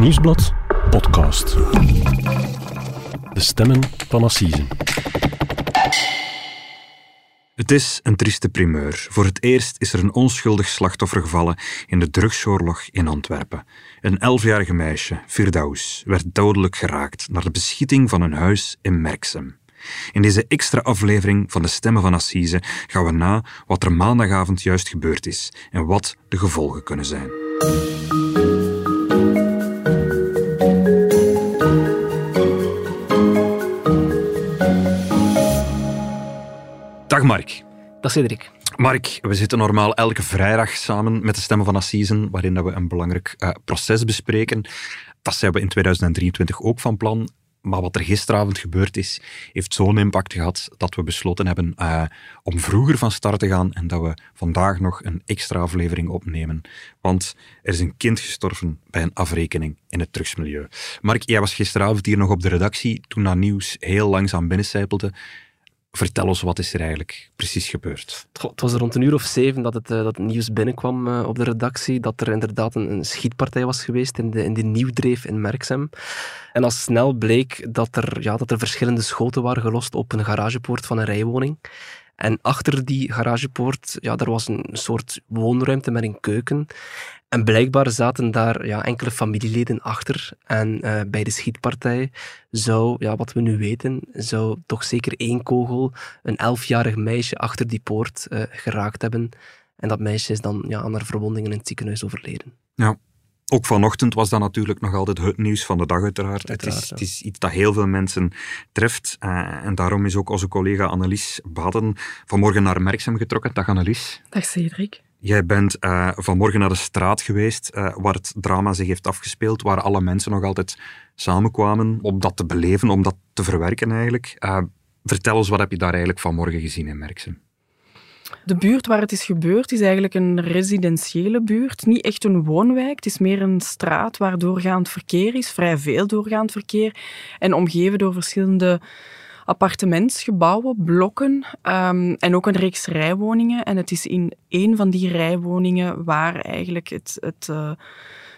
Nieuwsblad podcast. De stemmen van Assise. Het is een trieste primeur. Voor het eerst is er een onschuldig slachtoffer gevallen in de drugsoorlog in Antwerpen. Een elfjarige meisje, Firdaus, werd dodelijk geraakt na de beschieting van een huis in Merksem. In deze extra aflevering van de Stemmen van Assise gaan we na wat er maandagavond juist gebeurd is en wat de gevolgen kunnen zijn. Dag Mark. Dag Cedric. Mark, we zitten normaal elke vrijdag samen met de Stemmen van Assisen, waarin dat we een belangrijk uh, proces bespreken. Dat zijn we in 2023 ook van plan. Maar wat er gisteravond gebeurd is, heeft zo'n impact gehad dat we besloten hebben uh, om vroeger van start te gaan en dat we vandaag nog een extra aflevering opnemen. Want er is een kind gestorven bij een afrekening in het drugsmilieu. Mark, jij was gisteravond hier nog op de redactie toen dat nieuws heel langzaam binnencijpelde. Vertel ons, wat is er eigenlijk precies gebeurd? Het was rond een uur of zeven dat het, uh, dat nieuws binnenkwam uh, op de redactie, dat er inderdaad een, een, schietpartij was geweest in de, in de Nieuwdreef in Merksem. En al snel bleek dat er, ja, dat er verschillende schoten waren gelost op een garagepoort van een rijwoning. En achter die garagepoort, ja, daar was een soort woonruimte met een keuken. En blijkbaar zaten daar ja, enkele familieleden achter. En uh, bij de schietpartij zou, ja, wat we nu weten, zou toch zeker één kogel een elfjarig meisje achter die poort uh, geraakt hebben. En dat meisje is dan ja, aan haar verwondingen in het ziekenhuis overleden. Ja, ook vanochtend was dat natuurlijk nog altijd het nieuws van de dag, uiteraard. uiteraard het, is, ja. het, is, iets dat heel veel mensen treft. Uh, en daarom is ook onze collega Annelies Baden vanmorgen naar Merksem getrokken. Dag Annelies. Dag Cedric. Jij bent uh, vanmorgen naar de straat geweest uh, waar het drama zich heeft afgespeeld, waar alle mensen nog altijd samenkwamen om dat te beleven, om dat te verwerken eigenlijk. vertel ons, wat heb je daar eigenlijk vanmorgen gezien in Merksem? De buurt waar het is gebeurd is eigenlijk een residentiële buurt, niet echt een woonwijk. Het is meer een straat waar doorgaand verkeer is, vrij veel doorgaand verkeer, en omgeven door verschillende appartementsgebouwen, blokken um, en ook een reeks rijwoningen. En het is in één van die rijwoningen waar eigenlijk het, het uh,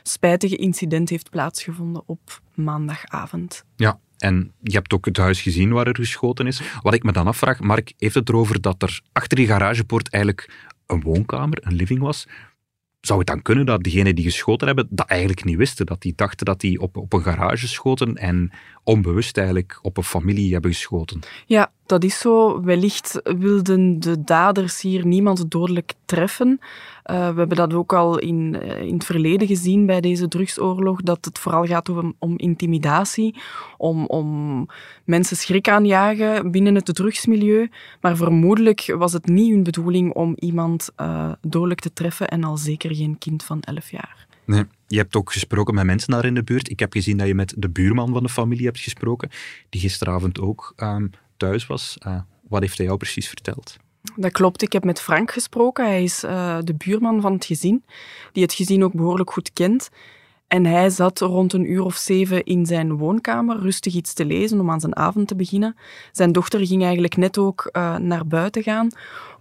spijtige incident heeft plaatsgevonden op maandagavond. Ja, en je hebt ook het huis gezien waar er geschoten is. Wat ik me dan afvraag, Mark, heeft het erover dat er achter die garagepoort eigenlijk een woonkamer, een living was? Zou het dan kunnen dat diegenen die geschoten hebben dat eigenlijk niet wisten? Dat die dachten dat die op, op een garage schoten en onbewust eigenlijk op een familie hebben geschoten? Ja, dat is zo. Wellicht wilden de daders hier niemand dodelijk treffen. Uh, we hebben dat ook al in, uh, in het verleden gezien bij deze drugsoorlog, dat het vooral gaat om, om intimidatie, om, om mensen schrik aanjagen binnen het drugsmilieu. Maar vermoedelijk was het niet hun bedoeling om iemand uh, dodelijk te treffen en al zeker geen kind van 11 jaar. Nee. Je hebt ook gesproken met mensen daar in de buurt. Ik heb gezien dat je met de buurman van de familie hebt gesproken, die gisteravond ook um, thuis was. Uh, wat heeft hij jou precies verteld? Dat klopt. Ik heb met Frank gesproken. Hij is uh, de buurman van het gezin, die het gezin ook behoorlijk goed kent. En hij zat rond een uur of zeven in zijn woonkamer, rustig iets te lezen om aan zijn avond te beginnen. Zijn dochter ging eigenlijk net ook uh, naar buiten gaan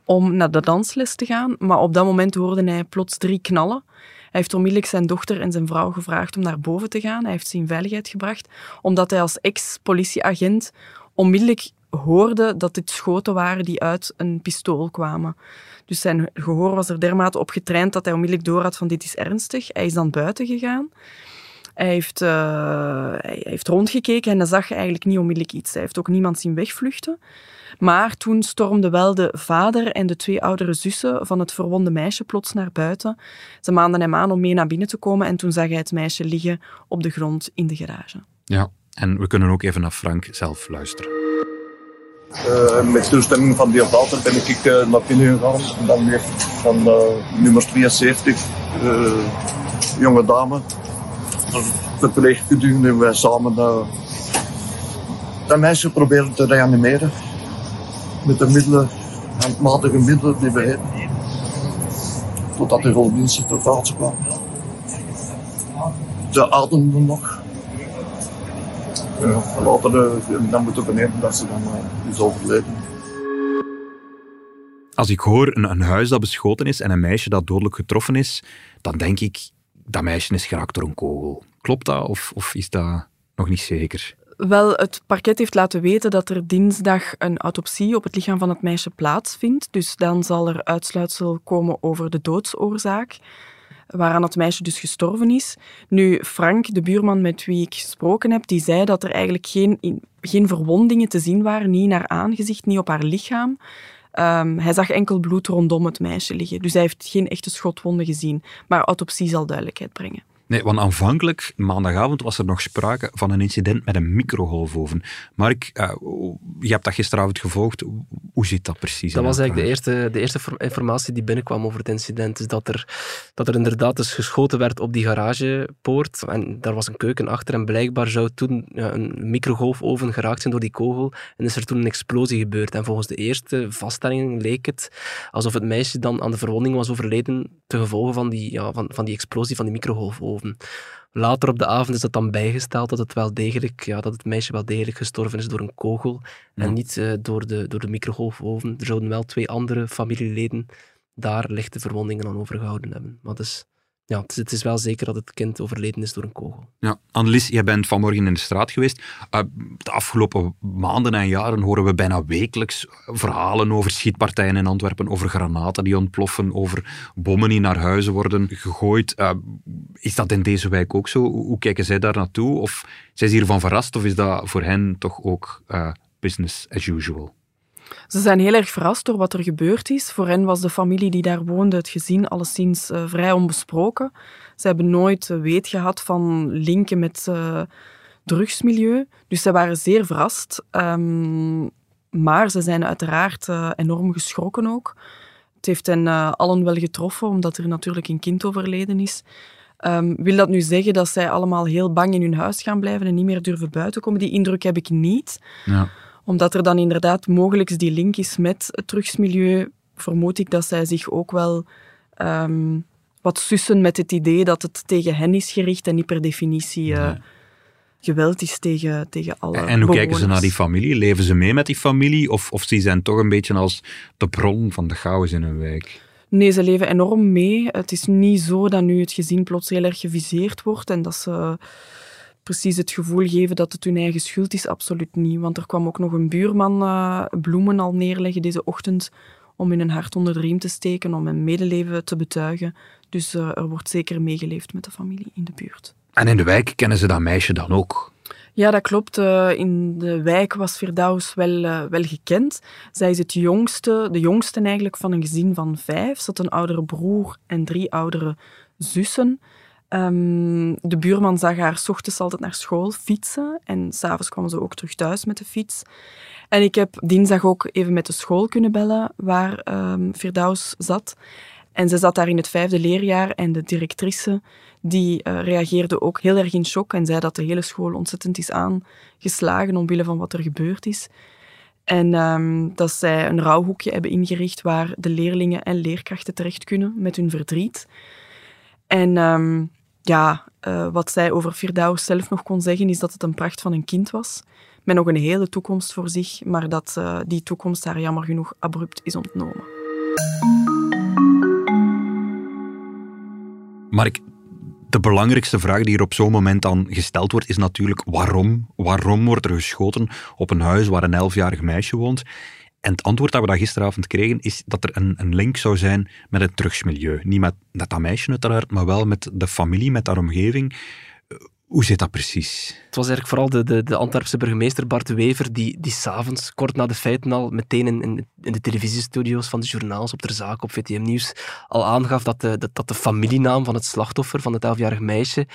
om naar de dansles te gaan. Maar op dat moment hoorde hij plots drie knallen. Hij heeft onmiddellijk zijn dochter en zijn vrouw gevraagd om naar boven te gaan. Hij heeft ze in veiligheid gebracht, omdat hij als ex-politieagent onmiddellijk hoorde dat dit schoten waren die uit een pistool kwamen. Dus zijn gehoor was er dermate op getraind dat hij onmiddellijk door had van dit is ernstig. Hij is dan buiten gegaan. Hij heeft, uh, hij heeft rondgekeken en hij zag eigenlijk niet onmiddellijk iets. Hij heeft ook niemand zien wegvluchten. Maar toen stormden wel de vader en de twee oudere zussen van het verwonde meisje plots naar buiten. Ze maanden hem aan om mee naar binnen te komen en toen zag hij het meisje liggen op de grond in de garage. Ja, en we kunnen ook even naar Frank zelf luisteren. Uh, met toestemming van de Walter ben ik uh, naar binnen gegaan. En dan weer van uh, nummer 72, jonge dame, verpleegkundige en wij samen dat meisje proberen te reanimeren met de middelen, handmatige middelen die we hebben. Totdat de roldiensten ter plaatse kwamen. Ze ademden nog. Ja, later dan moeten we nemen dat ze dan uh, is overleden. Als ik hoor een, een huis dat beschoten is en een meisje dat dodelijk getroffen is, dan denk ik, dat meisje is geraakt door een kogel. Klopt dat of, of is dat nog niet zeker? Wel, het parket heeft laten weten dat er dinsdag een autopsie op het lichaam van het meisje plaatsvindt. Dus dan zal er uitsluitsel komen over de doodsoorzaak, waaraan het meisje dus gestorven is. Nu, Frank, de buurman met wie ik gesproken heb, die zei dat er eigenlijk geen, geen verwondingen te zien waren, niet naar aangezicht, niet op haar lichaam. Ehm, hij zag enkel bloed rondom het meisje liggen. Dus hij heeft geen echte schotwonden gezien. Maar autopsie zal duidelijkheid brengen. Nee, want aanvankelijk, maandagavond, was er nog sprake van een incident met een microgolfoven. Mark, uh, je hebt dat gisteravond gevolgd. Hoe zit dat precies? Dat was eigenlijk de eerste, de eerste informatie die binnenkwam over het incident. Dus dat er, dat er inderdaad dus geschoten werd op die garagepoort. En daar was een keuken achter. En blijkbaar zou toen ja, een microgolfoven geraakt zijn door die kogel. En is er toen een explosie gebeurd. En volgens de eerste vaststellingen leek het alsof het meisje dan aan de verwonding was overleden ten gevolge van die, ja, van, van die explosie van die microgolfoven. Later op de avond is het dan bijgesteld dat het, wel degelijk, ja, dat het meisje wel degelijk gestorven is door een kogel en niet uh, door, de, door de microgolfoven. Er zouden wel twee andere familieleden daar lichte verwondingen aan overgehouden hebben. Maar dus, ja, het is, wel zeker dat het kind overleden is door een kogel. Ja, Annelies, jij bent vanmorgen in de straat geweest. Uh, de afgelopen maanden en jaren horen we bijna wekelijks verhalen over schietpartijen in Antwerpen, over granaten die ontploffen, over bommen die naar huizen worden gegooid. Uh, is dat in deze wijk ook zo? Hoe kijken zij daar naartoe? Of zijn ze hiervan verrast, of is dat voor hen toch ook uh, business as usual? Ze zijn heel erg verrast door wat er gebeurd is. Voor hen was de familie die daar woonde, het gezin, alleszins uh, vrij onbesproken. Ze hebben nooit uh, weet gehad van linken met uh, drugsmilieu. Dus ze waren zeer verrast. Um, maar ze zijn uiteraard enorm geschrokken ook. Het heeft hen allen wel getroffen, omdat er natuurlijk een kind overleden is. Um, wil dat nu zeggen dat zij allemaal heel bang in hun huis gaan blijven en niet meer durven buiten komen? Die indruk heb ik niet. Ja omdat er dan inderdaad mogelijk die link is met het drugsmilieu, vermoed ik dat zij zich ook wel um, wat sussen met het idee dat het tegen hen is gericht en niet per definitie uh, nee. geweld is tegen, tegen alle En, en hoe bewoners. kijken ze naar die familie? Leven ze mee met die familie? Of, of ze zijn toch een beetje als de bron van de chaos in hun wijk? Nee, ze leven enorm mee. Het is niet zo dat nu het gezin plots heel erg geviseerd wordt en dat ze precies het gevoel geven dat het hun eigen schuld is, absoluut niet. Want er kwam ook nog een buurman uh, bloemen al neerleggen deze ochtend om hun hart onder de riem te steken, om een medeleven te betuigen. Dus uh, er wordt zeker meegeleefd met de familie in de buurt. En in de wijk kennen ze dat meisje dan ook? Ja, dat klopt. Uh, in de wijk was Firdaus wel, wel gekend. Zij is het jongste, de jongste eigenlijk van een gezin van vijf. Ze had een oudere broer en drie oudere zussen. Um, de buurman zag haar s ochtends altijd naar school fietsen en s'avonds kwam ze ook terug thuis met de fiets. En ik heb dinsdag ook even met de school kunnen bellen waar um, Firdaus zat. En ze zat daar in het vijfde leerjaar en de directrice die uh, reageerde ook heel erg in shock en zei dat de hele school ontzettend is aangeslagen omwille van wat er gebeurd is. En um, dat zij een rouwhoekje hebben ingericht waar de leerlingen en leerkrachten terecht kunnen met hun verdriet. En ja, uh, wat zij over Firdaus zelf nog kon zeggen, is dat het een pracht van een kind was. Met nog een hele toekomst voor zich, maar dat uh, die toekomst haar jammer genoeg abrupt is ontnomen. Mark, de belangrijkste vraag die er op zo'n moment dan gesteld wordt, is natuurlijk waarom? Waarom wordt er geschoten op een huis waar een elfjarig meisje woont? En het antwoord dat we dat gisteravond kregen, is dat er een, een link zou zijn met het drugsmilieu. Niet met, dat meisje uiteraard, maar wel met de familie, met haar omgeving. Hoe zit dat precies? Het was eigenlijk vooral de, de, de Antwerpse burgemeester Bart Wever die, die s'avonds, kort na de feiten al, meteen in, in, in de televisiestudio's van de journaals op de zaak op VTM Nieuws al aangaf dat de, dat, dat de familienaam van het slachtoffer, van het elfjarig meisje,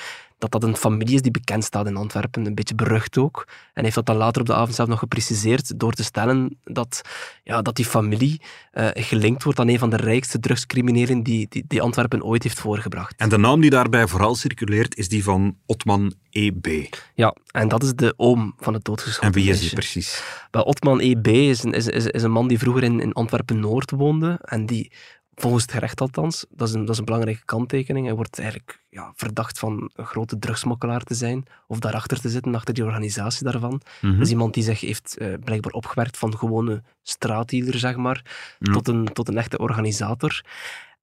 dat dat een familie is die bekend staat in Antwerpen, een beetje berucht ook. En heeft dat dan later op de avond zelf nog gepreciseerd door te stellen dat, ja, dat die familie uh, gelinkt wordt aan een van de rijkste drugscriminelen die, die, die, Antwerpen ooit heeft voorgebracht. En de naam die daarbij vooral circuleert is die van Otman E.B. Ja, en dat is de oom van het doodgeschoten En wie is die precies? Wel, Otman E.B. Is een, is, is, is een man die vroeger in, in Antwerpen-Noord woonde en die Volgens het gerecht althans, dat is, een, dat is een belangrijke kanttekening. Hij wordt eigenlijk ja, verdacht van een grote drugsmokkelaar te zijn, of daarachter te zitten, achter die organisatie daarvan. Mhm. Dat is iemand die zich heeft uh, blijkbaar opgewerkt van gewone straatdealer, zeg maar, tot, een, tot een echte organisator.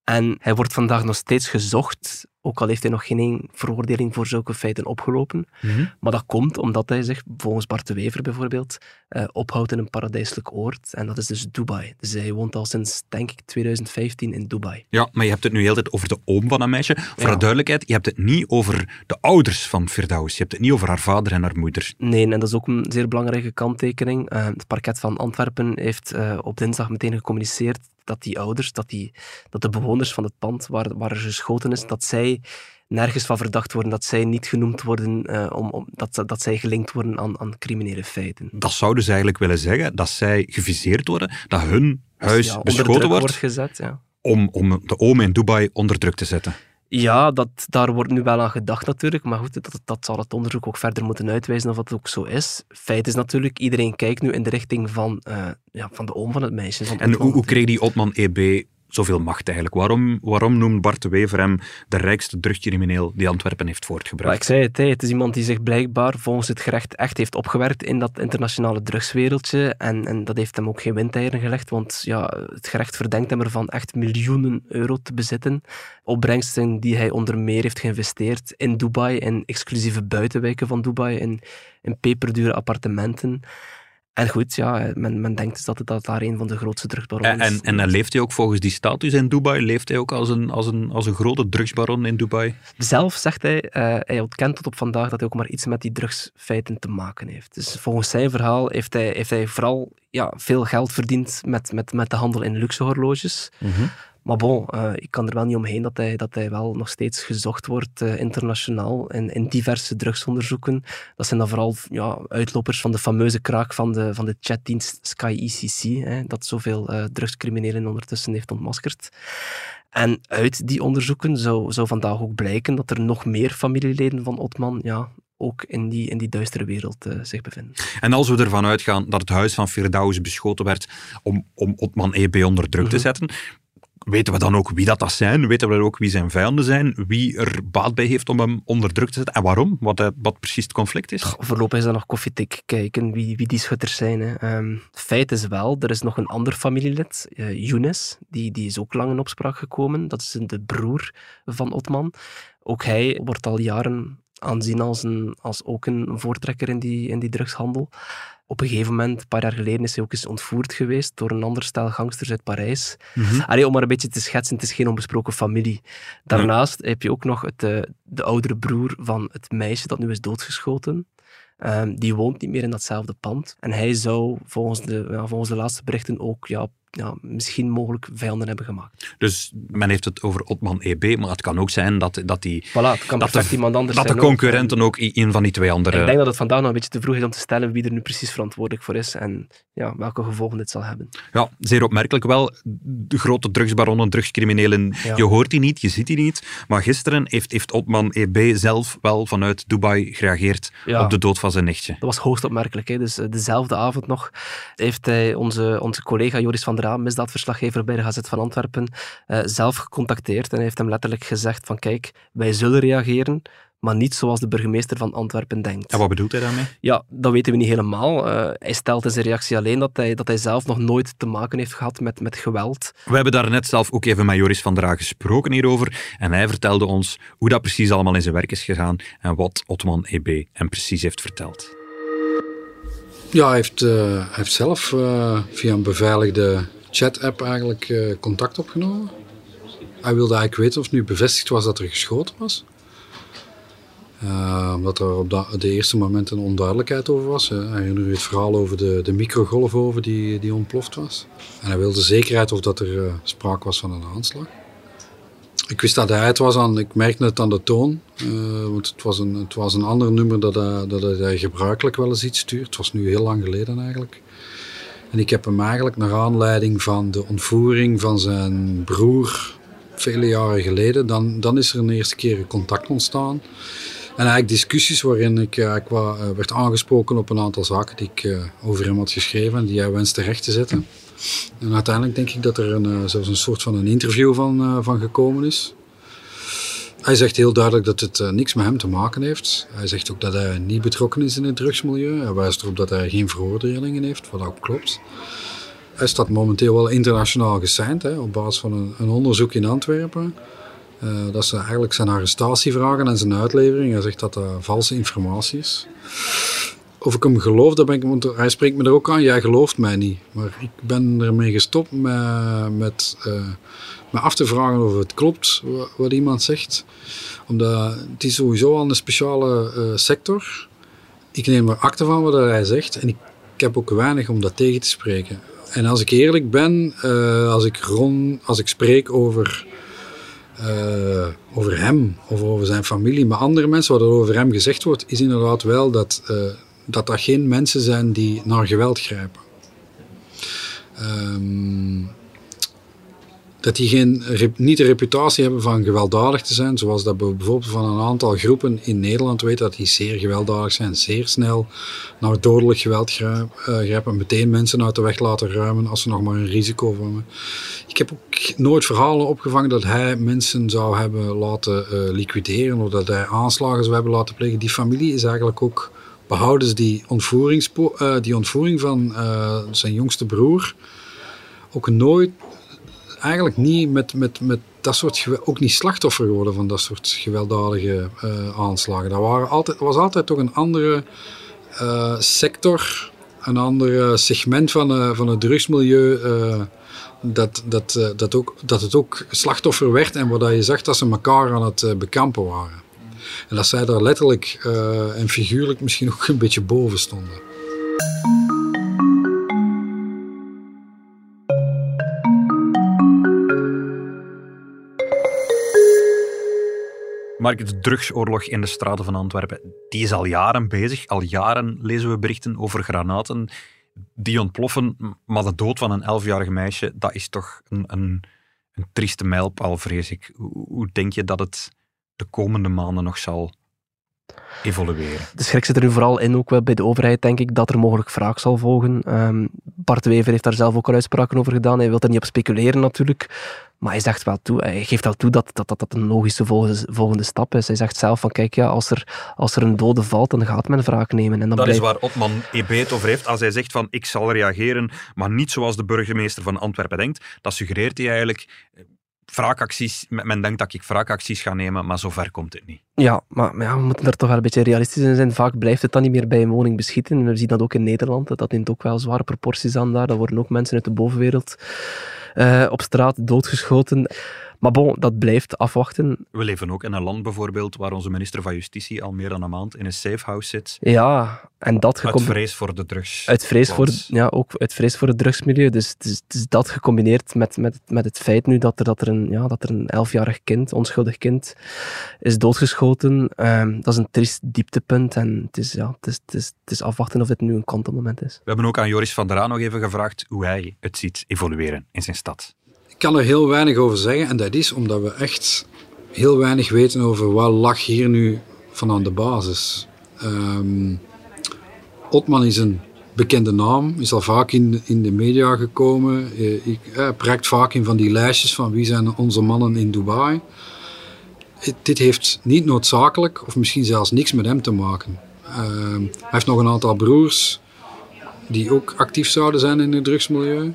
En hij wordt vandaag nog steeds gezocht ook al heeft hij nog geen veroordeling voor zulke feiten opgelopen. Mhm. Maar dat komt omdat hij zich, volgens Bart de Wever bijvoorbeeld, uh, ophoudt in een paradijselijk oord. En dat is dus Dubai. Dus hij woont al sinds, denk ik, 2015 in Dubai. Ja, maar je hebt het nu heel tijd over de oom van een meisje. Voor ja. de duidelijkheid, je hebt het niet over de ouders van Firdaus. Je hebt het niet over haar vader en haar moeder. Nee, en dat is ook een zeer belangrijke kanttekening. Uh, het parket van Antwerpen heeft uh, op dinsdag meteen gecommuniceerd dat die ouders, dat, die, dat de bewoners van het pand waar, waar er geschoten is, dat zij nergens van verdacht worden, dat zij niet genoemd worden, uh, om, om, dat, dat zij gelinkt worden aan, aan criminele feiten. Dat zou dus eigenlijk willen zeggen dat zij geviseerd worden, dat hun huis ja, beschoten wordt, wordt gezet, ja. om, om de oom in Dubai onder druk te zetten. Ja, dat, daar wordt nu wel aan gedacht natuurlijk, maar goed, dat, dat zal het onderzoek ook verder moeten uitwijzen of dat ook zo is. Feit is natuurlijk, iedereen kijkt nu in de richting van, uh, ja, van de oom van het meisje. En hoe, hoe kreeg die Otman EB zoveel macht eigenlijk? Waarom, waarom noemt Bart de Wever hem de rijkste drugcrimineel die Antwerpen heeft voortgebracht? ik zei het, het is iemand die zich blijkbaar volgens het gerecht echt heeft opgewerkt in dat internationale drugswereldje. En, en dat heeft hem ook geen windeieren gelegd, want ja, het gerecht verdenkt hem ervan echt miljoenen euro te bezitten. Opbrengsten die hij onder meer heeft geïnvesteerd in Dubai, in exclusieve buitenwijken van Dubai, in, in peperdure appartementen. En goed, ja, men, men denkt dus dat het dat daar een van de grootste drugsbaronnen is. En, en, leeft hij ook volgens die status in Dubai? Leeft hij ook als een, als een, als een grote drugsbaron in Dubai? Zelf zegt hij, uh, hij ontkent tot op vandaag dat hij ook maar iets met die drugsfeiten te maken heeft. Dus volgens zijn verhaal heeft hij, heeft hij vooral ja, veel geld verdiend met, met, met de handel in luxe horloges. Mm maar bon, uh, ik kan er wel niet omheen dat hij, dat hij wel nog steeds gezocht wordt uh, internationaal in, in diverse drugsonderzoeken. Dat zijn dan vooral ja, uitlopers van de fameuze kraak van de, van de chatdienst Sky ECC, hè, dat zoveel uh, drugscriminelen ondertussen heeft ontmaskerd. En uit die onderzoeken zou, zou vandaag ook blijken dat er nog meer familieleden van Otman ja, ook in die, in die duistere wereld uh, zich bevinden. En als we ervan uitgaan dat het huis van Firdaus beschoten werd om, om Otman EB onder druk te mhm. zetten, Weten we dan ook wie dat, dat zijn? Weten we ook wie zijn vijanden zijn? Wie er baat bij heeft om hem onder druk te zetten? En waarom? Wat, eh, wat precies het conflict is? Voorlopig is dat nog koffiedik kijken wie, wie die schutters zijn. Hè. Um, feit is wel, er is nog een ander familielid, uh, Younes, die, die is ook lang in opspraak gekomen. Dat is de broer van Otman. Ook hij wordt al jaren aanzien als, een, als ook een voortrekker in die, in die drugshandel. Op een gegeven moment, een paar jaar geleden, is hij ook eens ontvoerd geweest door een ander stel gangsters uit Parijs. Mm Allee, om maar een beetje te schetsen, het is geen onbesproken familie. Daarnaast heb je ook nog het, de, eh, de oudere broer van het meisje dat nu is doodgeschoten. Um, die woont niet meer in datzelfde pand. En hij zou volgens de, ja, volgens de laatste berichten ook ja, ja, misschien mogelijk vijanden hebben gemaakt. Dus men heeft het over Otman EB, maar het kan ook zijn dat, dat, die, voilà, het kan dat, de, iemand anders dat de concurrenten ook, ook een van die twee andere... Ik denk dat het vandaag nog een beetje te vroeg is om te stellen wie er nu precies verantwoordelijk voor is en ja, welke gevolgen dit zal hebben. Ja, zeer opmerkelijk wel. De grote drugsbaronnen, drugscriminelen, ja. je hoort die niet, je ziet die niet. Maar gisteren heeft, heeft Otman EB zelf wel vanuit Dubai gereageerd ja. op de dood van zijn nichtje. Dat was hoogst opmerkelijk. Hè. Dus dezelfde avond nog heeft hij onze, onze collega Joris van der Aa, misdaadverslaggever bij de Gazet van Antwerpen, uh, zelf gecontacteerd en heeft hem letterlijk gezegd van kijk, wij zullen reageren, maar niet zoals de burgemeester van Antwerpen denkt. En wat bedoelt hij daarmee? Ja, dat weten we niet helemaal. Uh, hij stelt in zijn reactie alleen dat hij, dat hij zelf nog nooit te maken heeft gehad met, met geweld. We hebben daar net zelf ook even met Joris van der gesproken hierover en hij vertelde ons hoe dat precies allemaal in zijn werk is gegaan en wat Otman EB hem precies heeft verteld. Ja, hij heeft, heeft zelf uh, via een beveiligde chat-app eigenlijk uh, contact opgenomen. Hij wilde eigenlijk weten of het nu bevestigd was dat er geschoten was. Omdat er op de eerste moment een onduidelijkheid over was. Hij herinnerde het verhaal over de, de microgolfoven die, die ontploft was. En hij wilde zekerheid of dat er sprake was van een aanslag. Ik wist dat hij het was aan, ik merkte het aan de toon. Uh, want het was, een, het was een ander nummer dat hij, dat hij gebruikelijk wel eens iets stuurt. Het was nu heel lang geleden eigenlijk. En ik heb hem eigenlijk naar aanleiding van de ontvoering van zijn broer vele jaren geleden, dan, dan is er een eerste keer contact ontstaan. En eigenlijk discussies waarin ik, ik wa, uh, werd aangesproken op een aantal zaken die ik over hem had geschreven en die hij wenste recht te zetten. En uiteindelijk denk ik dat er een, zelfs een soort van een interview van, van gekomen is. Hij zegt heel duidelijk dat het uh, niks met hem te maken heeft. Hij zegt ook dat hij niet betrokken is in het drugsmilieu. Hij wijst erop dat hij geen veroordelingen heeft, wat ook klopt. Hij staat momenteel wel internationaal gesigned, hè, op basis van een, een, onderzoek in Antwerpen. Dat ze eigenlijk zijn arrestatie vragen en zijn uitlevering. Hij zegt dat dat valse informatie is. Of ik hem geloof, dat ben ik, want hij spreekt me er ook aan. Jij gelooft mij niet. Maar ik ben ermee gestopt met, met, uh, met af te vragen of het klopt wat, iemand zegt. Omdat het is sowieso al een speciale uh, sector. Ik neem er akte van wat hij zegt. En ik, heb ook weinig om dat tegen te spreken. En als ik eerlijk ben, uh, als, ik rond, als ik spreek over, over hem of over zijn familie, maar andere mensen, wat er over hem gezegd wordt, is inderdaad wel dat dat, dat geen mensen zijn die naar geweld grijpen. Um, dat die geen, niet de reputatie hebben van gewelddadig te zijn, zoals dat we bijvoorbeeld van een aantal groepen in Nederland weten dat die zeer gewelddadig zijn, zeer snel naar dodelijk geweld grijpen, meteen mensen uit de weg laten ruimen als ze nog maar een risico vormen. Ik heb ook nooit verhalen opgevangen dat hij mensen zou hebben laten uh, liquideren of dat hij aanslagen zou hebben laten plegen. Die familie is eigenlijk ook behouden die, uh, die ontvoering van uh, zijn jongste broer ook nooit eigenlijk niet met, met, met dat soort ook niet slachtoffer geworden van dat soort gewelddadige uh, aanslagen. Dat waren altijd, was altijd toch een andere sector, een ander segment van, van het drugsmilieu. dat, dat, dat, ook, dat het ook slachtoffer werd en waar je zag dat ze elkaar aan het bekampen waren. En dat zij daar letterlijk en figuurlijk misschien ook een beetje boven stonden. Mark, de drugsoorlog in de straten van Antwerpen, die is al jaren bezig. Al jaren lezen we berichten over granaten die ontploffen. Maar de dood van een elfjarig meisje, dat is toch een, een, een trieste mijlpaal, vrees ik. Hoe denk je dat het de komende maanden nog zal evolueren. De schrik zit er nu vooral in, ook wel bij de overheid, denk ik, dat er mogelijk wraak zal volgen. Um, Bart Wever heeft daar zelf ook al uitspraken over gedaan. Hij wil er niet op speculeren natuurlijk. Maar hij zegt wel toe, hij geeft wel toe dat dat, dat, dat een logische volgende, stap is. Hij zegt zelf van, kijk, ja, als, er, als er een dode valt, dan gaat men wraak nemen. En dan dat blijft... is waar Otman EB het over heeft. Als hij zegt van, ik zal reageren, maar niet zoals de burgemeester van Antwerpen denkt, dat suggereert hij eigenlijk wraakacties, men denkt dat ik wraakacties ga nemen, maar zover komt het niet. Ja, maar, ja, we moeten er toch wel een beetje realistisch in zijn. Vaak blijft het dan niet meer bij een woning beschieten. We zien dat ook in Nederland. Dat neemt ook wel zware proporties aan daar. Dat worden ook mensen uit de bovenwereld uh, op straat doodgeschoten. Maar bon, dat blijft afwachten. We leven ook in een land bijvoorbeeld waar onze minister van Justitie al meer dan een maand in een safehouse zit. Ja, en dat Uit vrees voor de drugs. Uit vrees voor, ja, ook uit vrees voor het drugsmilieu. Dus dat gecombineerd met, met, met het feit nu dat er, dat er een, ja, dat er een elfjarig kind, onschuldig kind, is doodgeschoten. Um, dat is een triest dieptepunt en het is, ja, het is, het is, het is afwachten of dit nu een kantelmoment is. We hebben ook aan Joris van der Aan nog even gevraagd hoe hij het ziet evolueren in zijn stad kan er heel weinig over zeggen. En dat is omdat we echt heel weinig weten over wat lag hier nu van aan de basis. Um, Otman is een bekende naam, is al vaak in, in de media gekomen. Eh, ik, eh, vaak in van die lijstjes van wie zijn onze mannen in Dubai. Dit heeft niet noodzakelijk, of misschien zelfs niks met hem te maken. Um, hij heeft nog een aantal broers die ook actief zouden zijn in het drugsmilieu.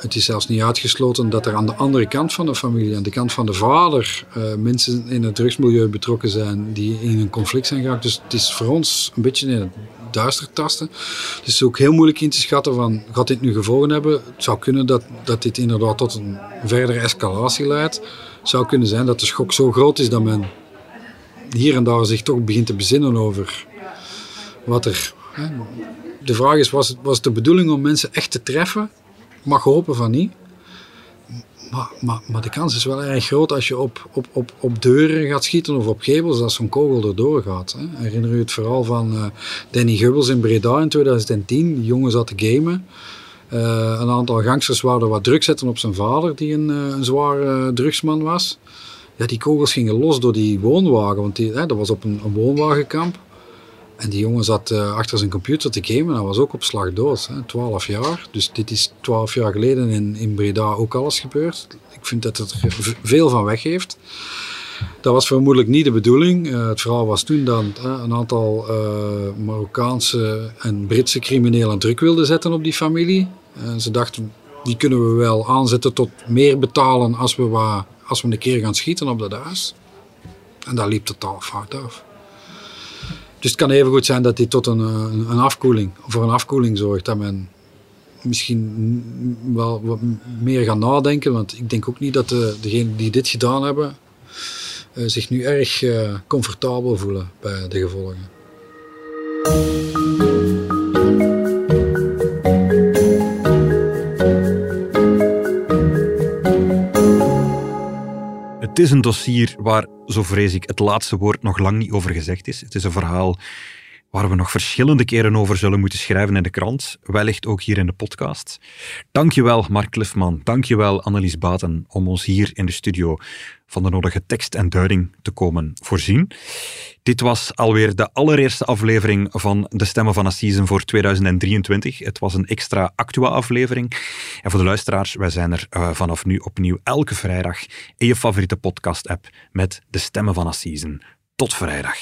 Het is zelfs niet uitgesloten dat er aan de andere kant van de familie, aan de kant van de vader, uh, mensen in het drugsmilieu betrokken zijn die in een conflict zijn geraakt. Dus het is voor ons een beetje in het duister tasten. Het is ook heel moeilijk in te schatten van, gaat dit nu gevolgen hebben? Het zou kunnen dat, dat dit inderdaad tot een verdere escalatie leidt. Het zou kunnen zijn dat de schok zo groot is dat men hier en daar zich toch begint te bezinnen over wat er... Hè. De vraag is, was het, was het de bedoeling om mensen echt te treffen mag hopen van niet. Maar, maar, maar, de kans is wel erg groot als je op, op, op, op deuren gaat schieten of op gevels dat zo'n kogel erdoor gaat. Hè. Herinner u het verhaal van uh, Danny Gubbels in Breda in 2010? Die jongen zat te gamen. Uh, een aantal gangsters wouden wat druk zetten op zijn vader, die een, uh, een zware drugsman was. Ja, die kogels gingen los door die woonwagen, want die, hè, dat was op een woonwagenkamp. En die jongen zat uh, achter zijn computer te gamen. Hij was ook op slag dood. Hè, 12 jaar. Dus dit is 12 jaar geleden in, in Breda ook alles gebeurd. Ik vind dat het er veel van weg heeft. Dat was vermoedelijk niet de bedoeling. Uh, het verhaal was toen dat uh, een aantal Marokkaanse en Britse criminelen druk wilden zetten op die familie. ze dachten, die kunnen we wel aanzetten tot meer betalen als we als we een keer gaan schieten op dat huis. En dat liep totaal fout af. Dus het kan even goed zijn dat hij tot een, eh, een, een afkoeling, voor een afkoeling zorgt. Dat men misschien wel wat meer gaat nadenken. Want ik denk ook niet dat de, degenen die dit gedaan hebben uh, zich nu erg comfortabel voelen bij de gevolgen. Het is een dossier waar, zo vrees ik, het laatste woord nog lang niet over gezegd is. Het is een verhaal waar we nog verschillende keren over zullen moeten schrijven in de krant, wellicht ook hier in de podcast. Dankjewel Mark Cliffman, dankjewel Annelies Baten om ons hier in de studio van de nodige tekst en duiding te komen voorzien. Dit was alweer de allereerste aflevering van De Stemmen van Assisen voor 2023. Het was een extra actua-aflevering. En voor de luisteraars, wij zijn er uh, vanaf nu opnieuw elke vrijdag in je favoriete podcast-app met De Stemmen van Assisen. Tot vrijdag.